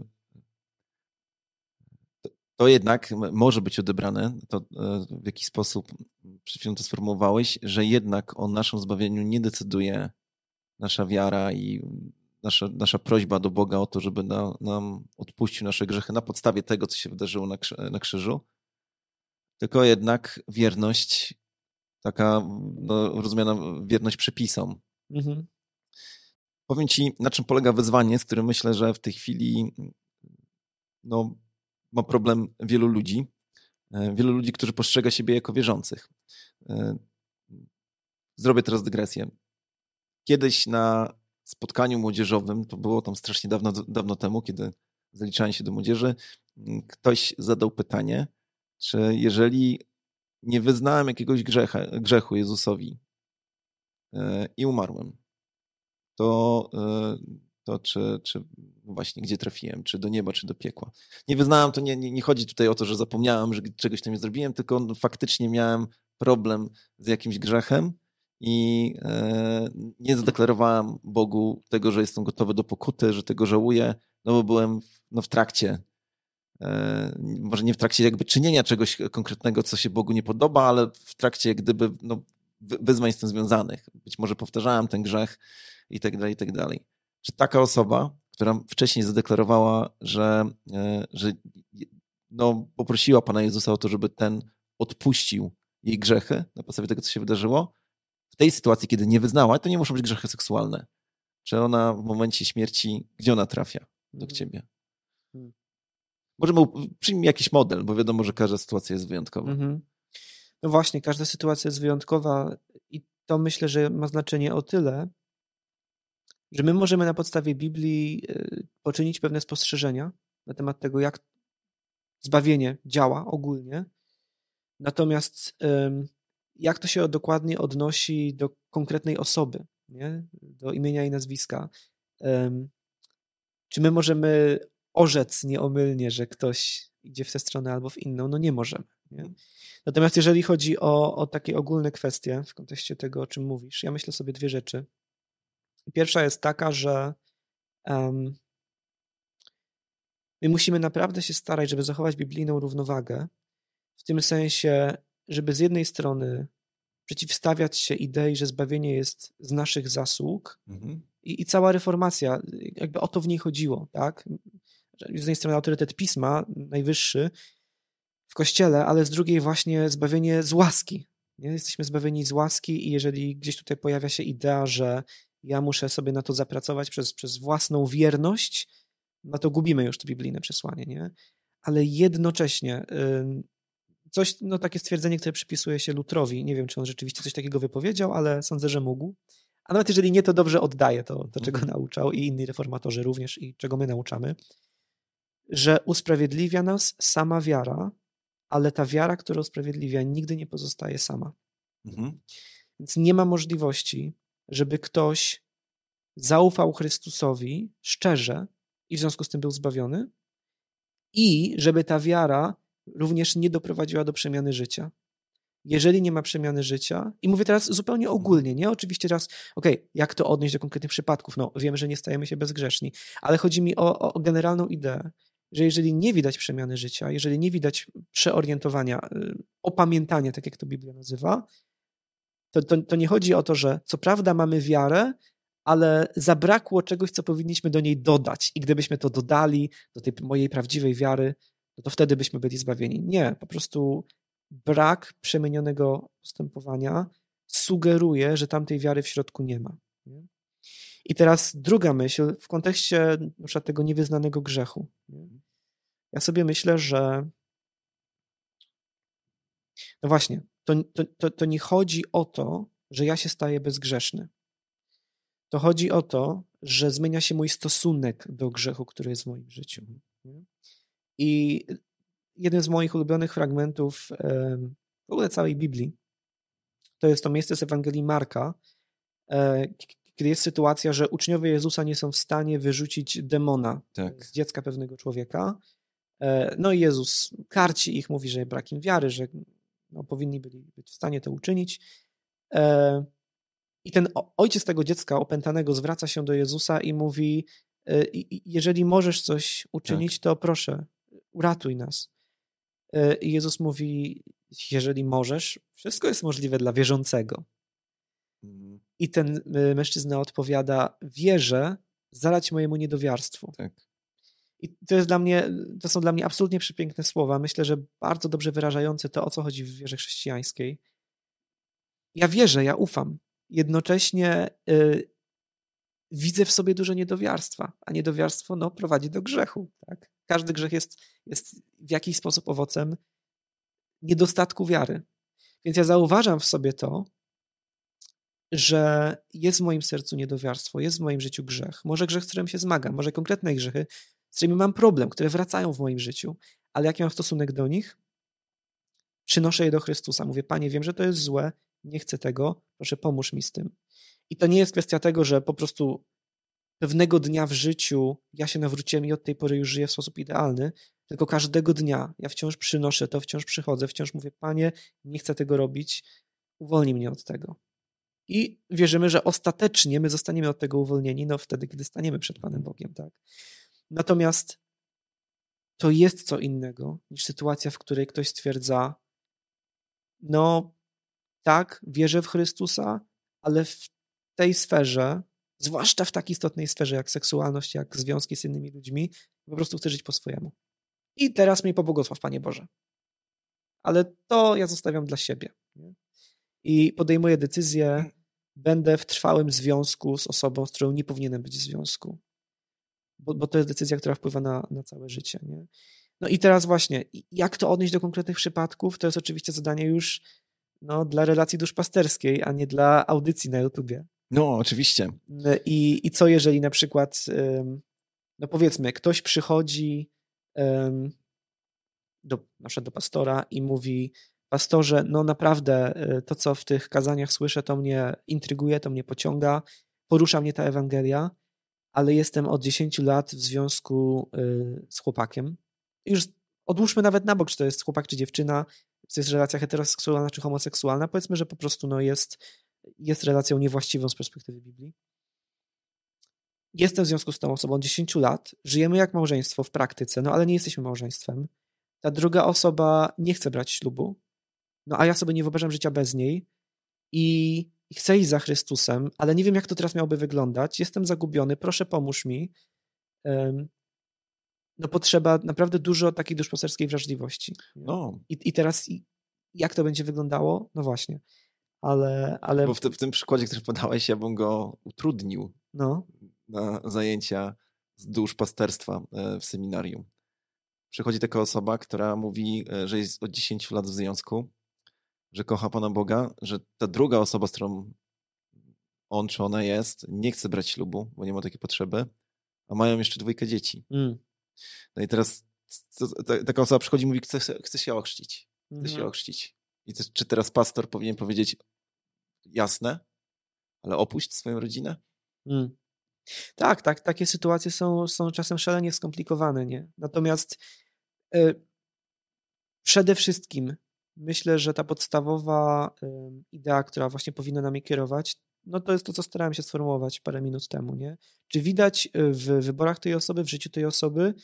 to jednak może być odebrane, to e, w jaki sposób przed chwilą to sformułowałeś, że jednak o naszym zbawieniu nie decyduje nasza wiara i nasza, nasza prośba do Boga o to, żeby na, nam odpuścił nasze grzechy na podstawie tego, co się wydarzyło na, na krzyżu, tylko jednak wierność, taka no, rozumiana wierność przepisom. Mhm. Powiem Ci, na czym polega wyzwanie, z którym myślę, że w tej chwili no, ma problem wielu ludzi. E, wielu ludzi, którzy postrzega siebie jako wierzących. E, zrobię teraz dygresję. Kiedyś na spotkaniu młodzieżowym, to było tam strasznie dawno, dawno temu, kiedy zaliczałem się do młodzieży, mm, ktoś zadał pytanie, czy jeżeli nie wyznałem jakiegoś grzecha, grzechu Jezusowi e, i umarłem, to, e, to czy, czy właśnie gdzie trafiłem, czy do nieba, czy do piekła. Nie wyznałem, to nie, nie, nie chodzi tutaj o to, że zapomniałem, że czegoś tam nie zrobiłem, tylko no, faktycznie miałem problem z jakimś grzechem i e, nie zadeklarowałem Bogu tego, że jestem gotowy do pokuty, że tego żałuję, no bo byłem no, w trakcie, e, może nie w trakcie jakby czynienia czegoś konkretnego, co się Bogu nie podoba, ale w trakcie gdyby no, wyzwań z tym związanych. Być może powtarzałem ten grzech i tak dalej, i tak dalej. Czy taka osoba, która wcześniej zadeklarowała, że, e, że no, poprosiła Pana Jezusa o to, żeby ten odpuścił jej grzechy na podstawie tego, co się wydarzyło, w tej sytuacji, kiedy nie wyznała, to nie muszą być grzechy seksualne. Czy ona w momencie śmierci, gdzie ona trafia do mhm. ciebie? Hmm. Możemy przyjmij jakiś model, bo wiadomo, że każda sytuacja jest wyjątkowa. Mhm. No właśnie, każda sytuacja jest wyjątkowa i to myślę, że ma znaczenie o tyle, że my możemy na podstawie Biblii y, poczynić pewne spostrzeżenia na temat tego, jak zbawienie działa ogólnie. Natomiast jak to się dokładnie odnosi do konkretnej osoby, nie? do imienia i nazwiska? Czy my możemy orzec nieomylnie, że ktoś idzie w tę stronę albo w inną? No nie możemy. Nie? Natomiast jeżeli chodzi o, o takie ogólne kwestie w kontekście tego, o czym mówisz, ja myślę sobie dwie rzeczy. Pierwsza jest taka, że um, my musimy naprawdę się starać, żeby zachować biblijną równowagę, w tym sensie, żeby z jednej strony przeciwstawiać się idei, że zbawienie jest z naszych zasług mhm. i, i, cała reformacja, jakby o to w niej chodziło, tak? Z jednej strony autorytet pisma, najwyższy w kościele, ale z drugiej właśnie zbawienie z łaski. Nie? Jesteśmy zbawieni z łaski i jeżeli gdzieś tutaj pojawia się idea, że ja muszę sobie na to zapracować przez, przez własną wierność, no to gubimy już to biblijne przesłanie, nie? Ale jednocześnie coś, no takie stwierdzenie, które przypisuje się Lutrowi, nie wiem, czy on rzeczywiście coś takiego wypowiedział, ale sądzę, że mógł. A nawet jeżeli nie, to dobrze oddaje to, to czego mhm. nauczał i inni reformatorzy również i czego my nauczamy, że usprawiedliwia nas sama wiara, ale ta wiara, która usprawiedliwia, nigdy nie pozostaje sama. Mhm. Więc nie ma możliwości, żeby ktoś zaufał Chrystusowi szczerze i w związku z tym był zbawiony, i żeby ta wiara również nie doprowadziła do przemiany życia. Jeżeli nie ma przemiany życia, i mówię teraz zupełnie ogólnie, nie? Oczywiście teraz, okej, okay, jak to odnieść do konkretnych przypadków? No, wiem, że nie stajemy się bezgrzeszni, ale chodzi mi o, o generalną ideę, że jeżeli nie widać przemiany życia, jeżeli nie widać przeorientowania, y, opamiętania, tak jak to Biblia nazywa, to, to, to nie chodzi o to, że co prawda mamy wiarę, ale zabrakło czegoś, co powinniśmy do niej dodać. I gdybyśmy to dodali do tej mojej prawdziwej wiary, to wtedy byśmy byli zbawieni. Nie, po prostu brak przemienionego postępowania sugeruje, że tamtej wiary w środku nie ma. Nie? I teraz druga myśl w kontekście na przykład tego niewyznanego grzechu. Nie? Ja sobie myślę, że no właśnie, to, to, to, to nie chodzi o to, że ja się staję bezgrzeszny. To chodzi o to, że zmienia się mój stosunek do grzechu, który jest w moim życiu. Nie? I jeden z moich ulubionych fragmentów w ogóle całej Biblii to jest to miejsce z Ewangelii Marka, e, kiedy jest sytuacja, że uczniowie Jezusa nie są w stanie wyrzucić demona tak. z dziecka pewnego człowieka. E, no i Jezus karci ich, mówi, że brak im wiary, że no, powinni byli być w stanie to uczynić. E, I ten ojciec tego dziecka opętanego zwraca się do Jezusa i mówi: Jeżeli możesz coś uczynić, tak. to proszę, uratuj nas. E, I Jezus mówi, jeżeli możesz, wszystko jest możliwe dla wierzącego. Mhm. I ten e, mężczyzna odpowiada, wierzę, zalać mojemu niedowiarstwu. Tak. I to jest dla mnie, to są dla mnie absolutnie przepiękne słowa. Myślę, że bardzo dobrze wyrażające to, o co chodzi w wierze chrześcijańskiej. Ja wierzę, ja ufam. Jednocześnie y, widzę w sobie dużo niedowiarstwa, a niedowiarstwo no, prowadzi do grzechu. Tak? Każdy grzech jest, jest w jakiś sposób owocem niedostatku wiary. Więc ja zauważam w sobie to, że jest w moim sercu niedowiarstwo, jest w moim życiu grzech. Może grzech, z którym się zmagam, może konkretne grzechy, z którymi mam problem, które wracają w moim życiu, ale jaki mam stosunek do nich? Przynoszę je do Chrystusa. Mówię, Panie, wiem, że to jest złe, nie chcę tego, proszę pomóż mi z tym. I to nie jest kwestia tego, że po prostu pewnego dnia w życiu ja się nawróciłem i od tej pory już żyję w sposób idealny, tylko każdego dnia ja wciąż przynoszę to, wciąż przychodzę, wciąż mówię, Panie, nie chcę tego robić, uwolnij mnie od tego. I wierzymy, że ostatecznie my zostaniemy od tego uwolnieni, no wtedy, kiedy staniemy przed Panem Bogiem, tak? Natomiast to jest co innego niż sytuacja, w której ktoś stwierdza, no tak, wierzę w Chrystusa, ale w tej sferze zwłaszcza w tak istotnej sferze jak seksualność, jak związki z innymi ludźmi, po prostu chcę żyć po swojemu. I teraz mnie pobłogosław, Panie Boże. Ale to ja zostawiam dla siebie. Nie? I podejmuję decyzję, będę w trwałym związku z osobą, z którą nie powinienem być w związku. Bo, bo to jest decyzja, która wpływa na, na całe życie. Nie? No i teraz właśnie, jak to odnieść do konkretnych przypadków, to jest oczywiście zadanie już no, dla relacji duszpasterskiej, a nie dla audycji na YouTubie. No, oczywiście. I, i co jeżeli na przykład, no powiedzmy, ktoś przychodzi do, na przykład do pastora i mówi, pastorze, no naprawdę e, to, co w tych kazaniach słyszę, to mnie intryguje, to mnie pociąga, porusza mnie ta Ewangelia, ale jestem od 10 lat w związku e, z chłopakiem. Już odłóżmy nawet na bok, czy to jest chłopak, czy dziewczyna, czy to jest relacja heteroseksualna, czy homoseksualna. Powiedzmy, że po prostu no, jest, jest relacją niewłaściwą z perspektywy Biblii. Jestem w związku z tą osobą od 10 lat, żyjemy jak małżeństwo w praktyce, no ale nie jesteśmy małżeństwem. Ta druga osoba nie chce brać ślubu, no a ja sobie nie wyobrażam życia bez niej i, i chcę iść za Chrystusem, ale nie wiem, jak to teraz miałoby wyglądać. Jestem zagubiony, proszę pomóż mi. No potrzeba naprawdę dużo takiej duszpasterskiej wrażliwości. No. I, I teraz jak to będzie wyglądało? No właśnie. Ale, ale... Bo w, te, w tym przykładzie, który podałeś, ja bym go utrudnił no. na zajęcia z duszpasterstwa e, w seminarium. Przychodzi taka osoba, która mówi, e, że jest od 10 lat w związku że kocha Pana Boga, że ta druga osoba, z którą on czy ona jest, nie chce brać ślubu, bo nie ma takiej potrzeby, a mają jeszcze dwójkę dzieci. Mm. No i teraz taka osoba przychodzi i mówi, chce, chce się ochrzcić. Chce mm się mhm. ochrzcić. I czy teraz pastor powinien powiedzieć, jasne, ale opuść swoją rodzinę? Mm. Tak, tak, takie sytuacje są, są czasem szalenie skomplikowane, nie? Natomiast y, przede wszystkim myślę, że ta podstawowa idea, która właśnie powinna nami kierować, no to jest to, co starałem się sformułować parę minut temu, nie? Czy widać y, w wyborach tej osoby, w życiu tej osoby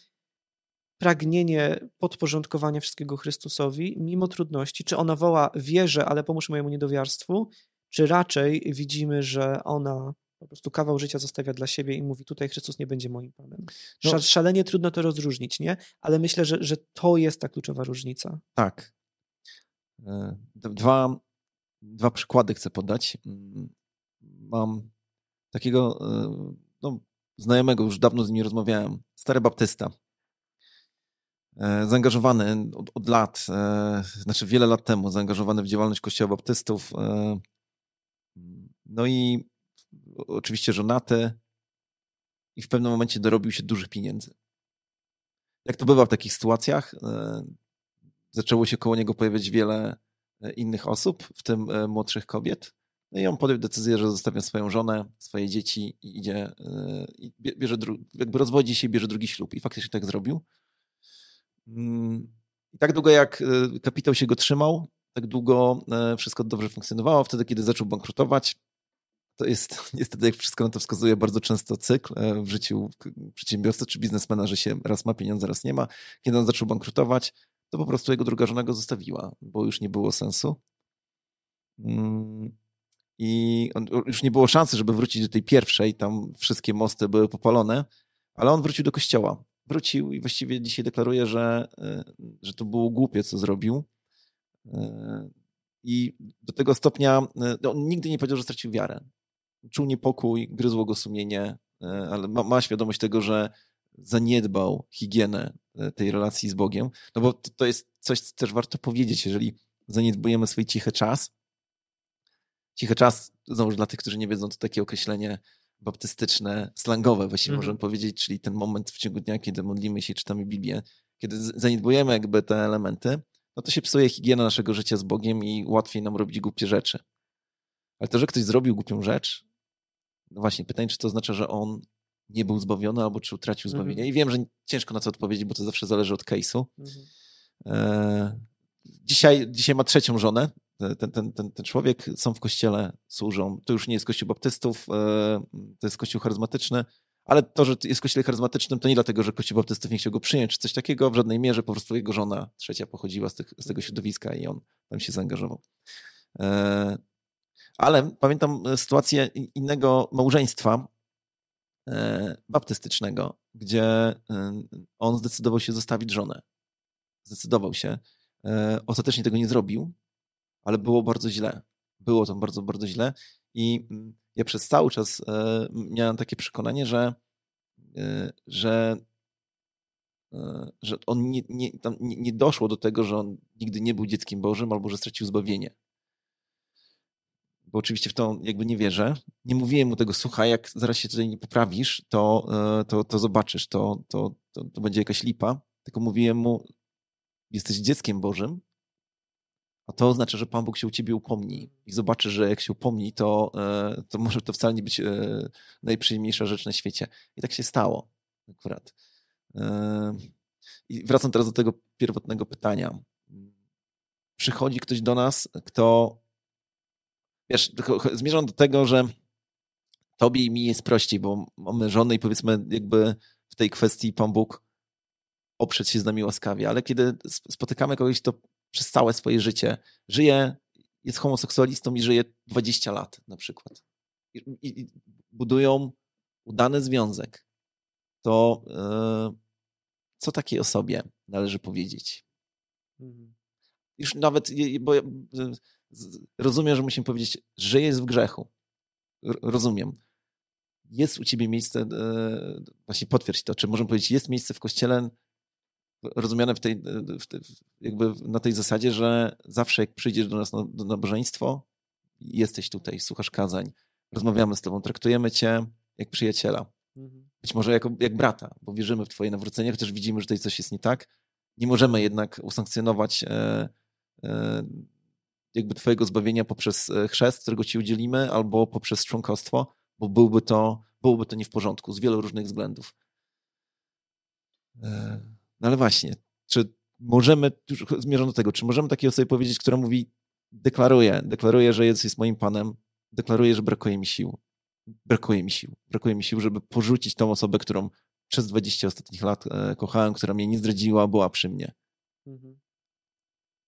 pragnienie podporządkowania wszystkiego Chrystusowi, mimo trudności? Czy ona woła wierzę, ale pomóż mojemu niedowiarstwu? Czy raczej widzimy, że ona po prostu kawał życia zostawia dla siebie i mówi, tutaj Chrystus nie będzie moim Panem. No, Szalenie trudno to rozróżnić, nie? Ale myślę, że, że to jest ta kluczowa różnica. Tak. E, dwa, dwa przykłady chcę podać. Mm, mam takiego e, no, znajomego, już dawno z nim rozmawiałem, stary baptysta. E, zaangażowany od, od lat, znaczy wiele lat temu, zaangażowany w działalność Kościoła Baptystów. No i oczywiście żonaty i w pewnym momencie dorobił się dużych pieniędzy. Jak to bywa w takich sytuacjach, zaczęło się koło niego pojawiać wiele e, innych osób, w tym e, młodszych kobiet. No i on podjął decyzję, że zostawia swoją żonę, swoje dzieci i idzie, e, i bierze, jakby rozwodzi się i bierze drugi ślub. I faktycznie tak zrobił. Mm, I tak długo jak kapitał się go trzymał, tak długo wszystko dobrze funkcjonowało. Wtedy, kiedy zaczął bankrutować, to jest (laughs) niestety, jak wszystko na to wskazuje, bardzo często cykl w życiu przedsiębiorcy czy biznesmena, że się raz ma pieniądze, raz nie ma. Kiedy on zaczął bankrutować, to po prostu jego druga żona go zostawiła, bo już nie było sensu. Mm, I już nie było szansy, żeby wrócić do tej pierwszej, tam wszystkie mosty były popalone, ale on wrócił do kościoła. Wrócił i właściwie dzisiaj deklaruje, że, e, że to było głupie, co zrobił. E, I do tego stopnia e, on nigdy nie powiedział, że stracił wiarę. Czuł niepokój, gryzło go sumienie, ale ma, ma świadomość tego, że zaniedbał higienę e, tej relacji z Bogiem, no bo to jest coś, co też warto powiedzieć, jeżeli zaniedbujemy swój cichy czas. Cichy czas, znowu dla tych, którzy nie wiedzą, to takie określenie baptystyczne, slangowe właściwie mm. możemy powiedzieć, czyli ten moment w ciągu dnia, kiedy modlimy się i czytamy Biblię, kiedy zaniedbujemy jakby te elementy, no to się psuje higiena naszego życia z Bogiem i łatwiej nam robić głupie rzeczy. Ale to, że ktoś zrobił głupią rzecz, no właśnie, pytanie, czy to oznacza, że on nie był zbawiony albo czy utracił mhm. zbawienie. I wiem, że ciężko na to odpowiedzieć, bo to zawsze zależy od case'u. Mhm. E, dzisiaj, dzisiaj ma trzecią żonę. Ten, ten, ten, ten człowiek są w kościele, służą. To już nie jest kościół baptystów, e, to jest kościół charyzmatyczny, ale to, że jest kościele charyzmatycznym, to nie dlatego, że kościół baptystów nie chciał go przyjąć, czy coś takiego, w żadnej mierze, po prostu jego żona trzecia pochodziła z, tych, z tego środowiska i on tam się zaangażował. E, ale pamiętam sytuację innego małżeństwa, baptystycznego, gdzie on zdecydował się zostawić żonę. Zdecydował się. Ostatecznie tego nie zrobił, ale było bardzo źle. Było to bardzo, bardzo źle. I mm, ja przez cały czas miałem takie przekonanie, że, że E, że on nie, nie, nie doszło do tego, że on nigdy nie był dzieckiem Bożym albo że stracił zbawienie. Bo oczywiście w to jakby nie wierzę. Nie mówiłem mu tego, słuchaj, jak zaraz się tutaj nie poprawisz, to, e, to, to zobaczysz, to, to, to, to będzie jakaś lipa. Tylko mówiłem mu, jesteś dzieckiem Bożym, a to oznacza, że Pan Bóg się u ciebie upomni i zobaczy, że jak się upomni, to, e, to może to wcale nie być najprzyjemniejsza rzecz na świecie. I tak się stało akurat. I wracam teraz do tego pierwotnego pytania. Przychodzi ktoś do nas, kto. Wiesz, zmierzam do tego, że tobie i mi jest prościej, bo mamy żonę i powiedzmy, jakby w tej kwestii Pan Bóg oprzeć się z nami łaskawie, ale kiedy spotykamy kogoś, kto przez całe swoje życie żyje, jest homoseksualistą i żyje 20 lat na przykład. I, i, i budują udany związek, to yy, co takiej osobie należy powiedzieć? Mhm. Już nawet, bo ja rozumiem, że musimy powiedzieć, że jest w grzechu. Rozumiem. Jest u ciebie miejsce, e, właśnie potwierdź to, czy możemy powiedzieć, jest miejsce w kościele rozumiane w tej, w tej, jakby na tej zasadzie, że zawsze jak przyjdziesz do nas na do nabożeństwo, jesteś tutaj, słuchasz kazań, rozmawiamy z tobą, traktujemy cię jak przyjaciela. Mhm. Być może jako, jak brata, bo wierzymy w Twoje nawrócenie, chociaż widzimy, że tutaj coś jest nie tak. Nie możemy jednak usankcjonować e, e, jakby Twojego zbawienia poprzez e, chrzest, którego Ci udzielimy, albo poprzez członkostwo, bo byłby to, byłoby to nie w porządku z wielu różnych względów. E, no ale właśnie, czy możemy, już zmierzam do tego, czy możemy takiej osobie powiedzieć, która mówi, deklaruje, deklaruje, że Jezus jest moim Panem, deklaruje, że brakuje mi sił brakuje mi sił. Brakuje mi sił, żeby porzucić tą osobę, którą przez 20 ostatnich lat e, kochałem, która mnie nie zdradziła, była przy mnie. Mhm.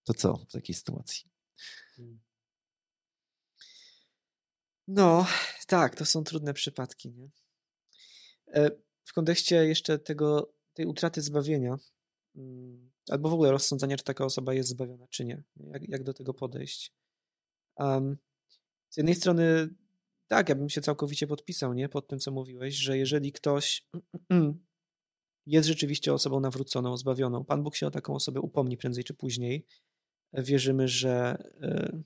To co w takiej sytuacji? Hmm. No, tak, to są trudne przypadki. Nie? E, w kontekście jeszcze tego, tej utraty zbawienia, mm, albo w ogóle rozsądzania, czy taka osoba jest zbawiona, czy nie. Jak, jak do tego podejść? Um, z jednej strony tak, ja bym się całkowicie podpisał, nie? Pod tym, co mówiłeś, że jeżeli ktoś (clears throat) jest rzeczywiście osobą nawróconą, zbawioną, Pan Bóg się o taką osobę upomni prędzej czy później. Wierzymy, że e,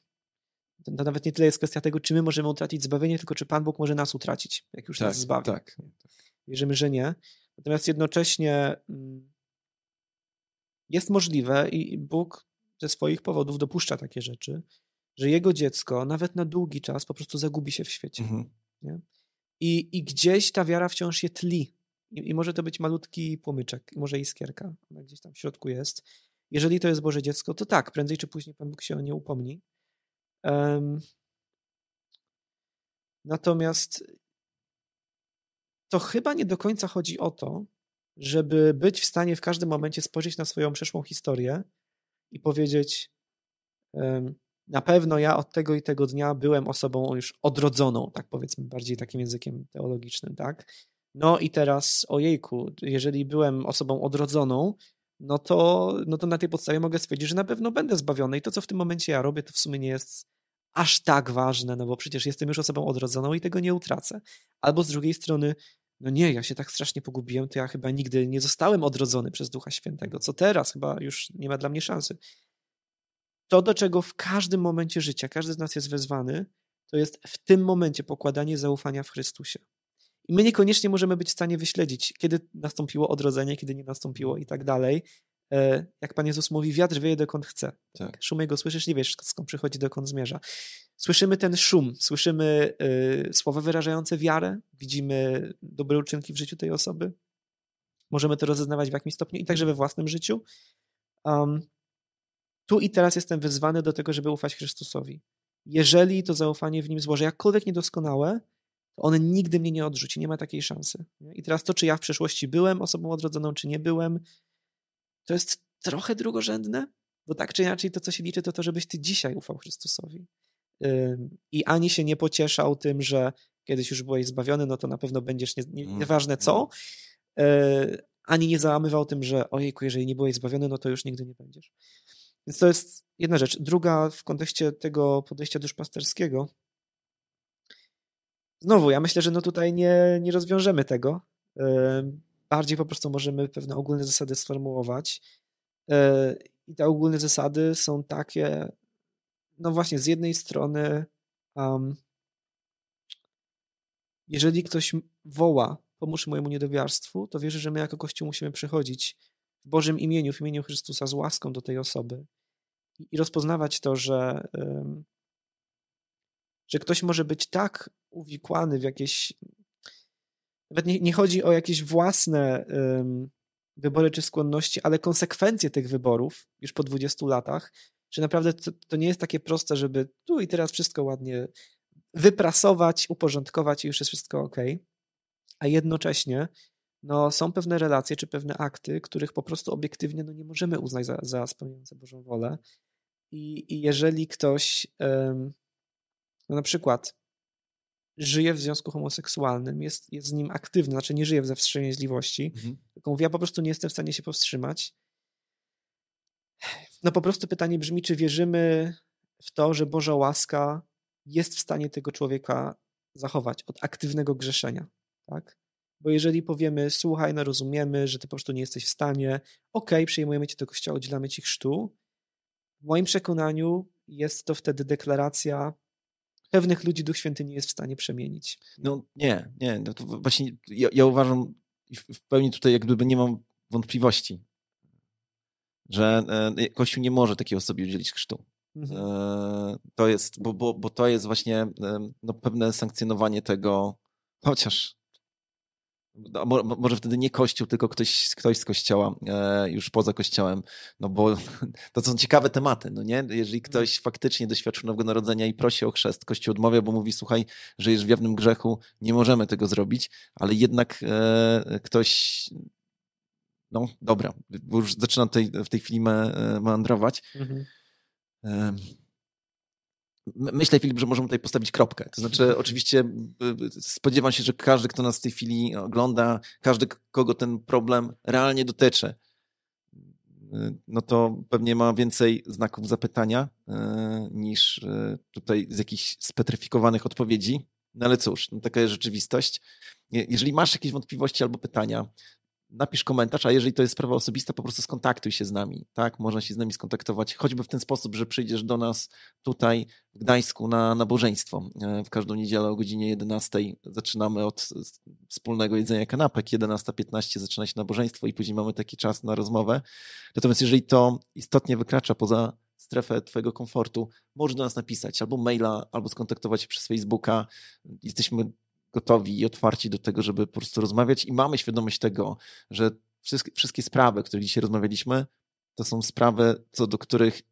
to nawet nie tyle jest kwestia tego, czy my możemy utracić zbawienie, tylko czy Pan Bóg może nas utracić, jak już tak, nas zbawi. Tak. Wierzymy, że nie. Natomiast jednocześnie mm, jest możliwe i Bóg ze swoich powodów dopuszcza takie rzeczy, że jego dziecko nawet na długi czas po prostu zagubi się w świecie. Mhm. I, I gdzieś ta wiara wciąż je tli. I, I, może to być malutki płomyczek, może iskierka, ona gdzieś tam w środku jest. Jeżeli to jest Boże dziecko, to tak, prędzej czy później Pan Bóg się o nie upomni. Natomiast to chyba nie do końca chodzi o to, żeby być w stanie w każdym momencie spojrzeć na swoją przeszłą historię i powiedzieć: na pewno ja od tego i tego dnia byłem osobą już odrodzoną, tak powiedzmy, bardziej takim językiem teologicznym, tak? No i teraz, ojejku, jeżeli byłem osobą odrodzoną, no to, no to na tej podstawie mogę stwierdzić, że na pewno będę zbawiony i to, co w tym momencie ja robię, to w sumie nie jest aż tak ważne, no bo przecież jestem już osobą odrodzoną i tego nie utracę. Albo z drugiej strony, no nie, ja się tak strasznie pogubiłem, to ja chyba nigdy nie zostałem odrodzony przez Ducha Świętego. Co teraz? Chyba już nie ma dla mnie szansy to, do czego w każdym momencie życia każdy z nas jest wezwany, to jest w tym momencie pokładanie zaufania w Chrystusie. I my niekoniecznie możemy być w stanie wyśledzić, kiedy nastąpiło odrodzenie, kiedy nie nastąpiło i tak dalej. E, jak Pan Jezus mówi, wiatr wieje dokąd chce. Tak. Szum jego słyszysz, nie wiesz skąd przychodzi, dokąd zmierza. Słyszymy ten szum, słyszymy y, słowa wyrażające wiarę, widzimy dobre uczynki w życiu tej osoby. Możemy to rozeznawać w jakimś stopniu i także we własnym życiu. Um, tu i teraz jestem wyzwany do tego, żeby ufać Chrystusowi. Jeżeli to zaufanie w nim złożę jakkolwiek niedoskonałe, to on nigdy mnie nie odrzuci, nie ma takiej szansy. I teraz to, czy ja w przeszłości byłem osobą odrodzoną, czy nie byłem, to jest trochę drugorzędne, bo tak czy inaczej to, co się liczy, to to, żebyś ty dzisiaj ufał Chrystusowi. I ani się nie pocieszał tym, że kiedyś już byłeś zbawiony, no to na pewno będziesz, nie, nie, Mhm. nieważne co, e, ani nie załamywał tym, że ojejku, jeżeli nie byłeś zbawiony, no to już nigdy nie będziesz. Więc to jest jedna rzecz. Druga w kontekście tego podejścia duszpasterskiego. Znowu, ja myślę, że no tutaj nie, nie rozwiążemy tego. Bardziej po prostu możemy pewne ogólne zasady sformułować. E, I te ogólne zasady są takie, no właśnie, z jednej strony, um, jeżeli ktoś woła, pomóż mojemu niedowiarstwu, to wierzę, że my jako Kościół musimy przychodzić w Bożym imieniu, w imieniu Chrystusa z łaską do tej osoby i rozpoznawać to, że, um, że ktoś może być tak uwikłany w jakieś. Nawet nie, nie chodzi o jakieś własne um, wybory czy skłonności, ale konsekwencje tych wyborów już po 20 latach, że naprawdę to, to nie jest takie proste, żeby tu i teraz wszystko ładnie wyprasować, uporządkować i już jest wszystko ok. A jednocześnie no, są pewne relacje czy pewne akty, których po prostu obiektywnie no, nie możemy uznać za, za spełniające Bożą wolę. I, i jeżeli ktoś no, na przykład żyje w związku homoseksualnym, jest, jest z nim aktywny, znaczy nie żyje ze wstrzemięźliwości, Mhm. tylko mówi, ja po prostu nie jestem w stanie się powstrzymać. No po prostu pytanie brzmi, czy wierzymy w to, że Boża łaska jest w stanie tego człowieka zachować od aktywnego grzeszenia, tak? Bo jeżeli powiemy, słuchaj, no rozumiemy, że ty po prostu nie jesteś w stanie, okej, okay, przyjmujemy cię do kościoła, udzielamy ci chrztu, w moim przekonaniu jest to wtedy deklaracja, pewnych ludzi Duch Święty nie jest w stanie przemienić. No nie, nie. No to właśnie ja, ja uważam w, pełni tutaj jak gdyby nie mam wątpliwości, że e, Kościół nie może takiej osobie udzielić chrztu. Mhm. E, To jest, bo, bo, bo to jest właśnie e, no, pewne sankcjonowanie tego, chociaż może wtedy nie Kościół, tylko ktoś, ktoś z Kościoła, e, już poza Kościołem, no bo (laughs) to są ciekawe tematy, no nie? Jeżeli ktoś faktycznie doświadczył nowego narodzenia i prosi o chrzest, Kościół odmawia, bo mówi, słuchaj, żyjesz w jawnym grzechu, nie możemy tego zrobić, ale jednak e, ktoś, no dobra, bo już zaczynam tutaj, w tej chwili me, meandrować, Mhm. Myślę, Filip, że możemy tutaj postawić kropkę. To znaczy, (laughs) oczywiście y, spodziewam się, że każdy, kto nas w tej chwili ogląda, każdy, kogo ten problem realnie dotyczy, y, no to pewnie ma więcej znaków zapytania y, niż tutaj z jakichś spetryfikowanych odpowiedzi. No ale cóż, no taka jest rzeczywistość. Je- Jeżeli masz jakieś wątpliwości albo pytania, napisz komentarz, a jeżeli to jest sprawa osobista, po prostu skontaktuj się z nami, tak? Można się z nami skontaktować, choćby w ten sposób, że przyjdziesz do nas tutaj w Gdańsku na nabożeństwo. E, W każdą niedzielę o godzinie 11 zaczynamy od wspólnego jedzenia kanapek, 11.15 zaczyna się nabożeństwo i później mamy taki czas na rozmowę. Natomiast jeżeli to istotnie wykracza poza strefę twojego komfortu, możesz do nas napisać albo maila, albo skontaktować się przez Facebooka. Jesteśmy gotowi i otwarci do tego, żeby po prostu rozmawiać i mamy świadomość tego, że wszystkie, sprawy, o których dzisiaj rozmawialiśmy, to są sprawy, co do których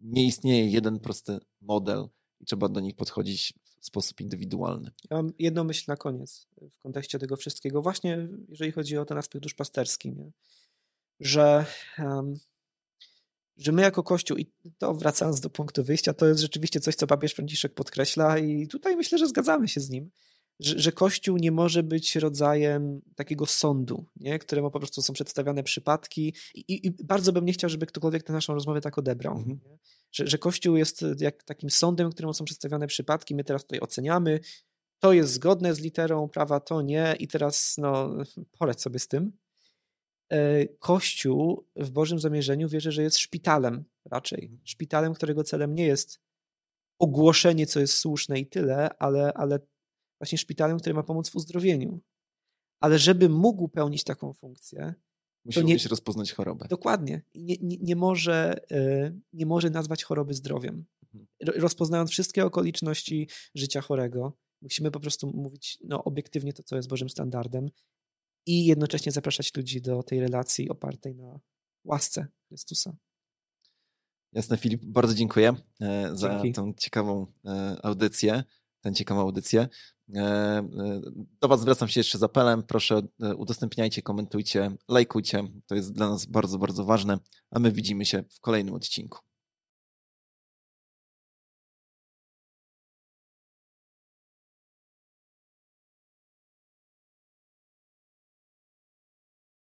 nie istnieje jeden prosty model i trzeba do nich podchodzić w sposób indywidualny. Ja mam jedną myśl na koniec w kontekście tego wszystkiego, właśnie jeżeli chodzi o ten aspekt duszpasterski, nie? Że, em, że my jako Kościół, i to wracając do punktu wyjścia, to jest rzeczywiście coś, co papież Franciszek podkreśla i tutaj myślę, że zgadzamy się z nim, że, że Kościół nie może być rodzajem takiego sądu, nie? któremu po prostu są przedstawiane przypadki i, i, bardzo bym nie chciał, żeby ktokolwiek tę naszą rozmowę tak odebrał. Mhm. Że, że Kościół jest jak takim sądem, któremu są przedstawiane przypadki, my teraz tutaj oceniamy, to jest zgodne z literą prawa, to nie i teraz no, poradź sobie z tym. E, Kościół w Bożym zamierzeniu wierzę, że jest szpitalem raczej. Szpitalem, którego celem nie jest ogłoszenie, co jest słuszne i tyle, ale, ale właśnie szpitalem, który ma pomóc w uzdrowieniu. Ale żeby mógł pełnić taką funkcję, Musi umieć rozpoznać chorobę. Dokładnie. Nie, nie, nie, może, e, nie może nazwać choroby zdrowiem. Mhm. Ro- Rozpoznając wszystkie okoliczności życia chorego, musimy po prostu mówić no, obiektywnie to, co jest Bożym standardem i jednocześnie zapraszać ludzi do tej relacji opartej na łasce Chrystusa. Jasne, Filip, bardzo dziękuję e, za Dzięki. tą ciekawą e, audycję, tę ciekawą audycję. E, e, Do Was zwracam się jeszcze z apelem. Proszę, e, udostępniajcie, komentujcie, lajkujcie. To jest dla nas bardzo, bardzo ważne, a my widzimy się w kolejnym odcinku.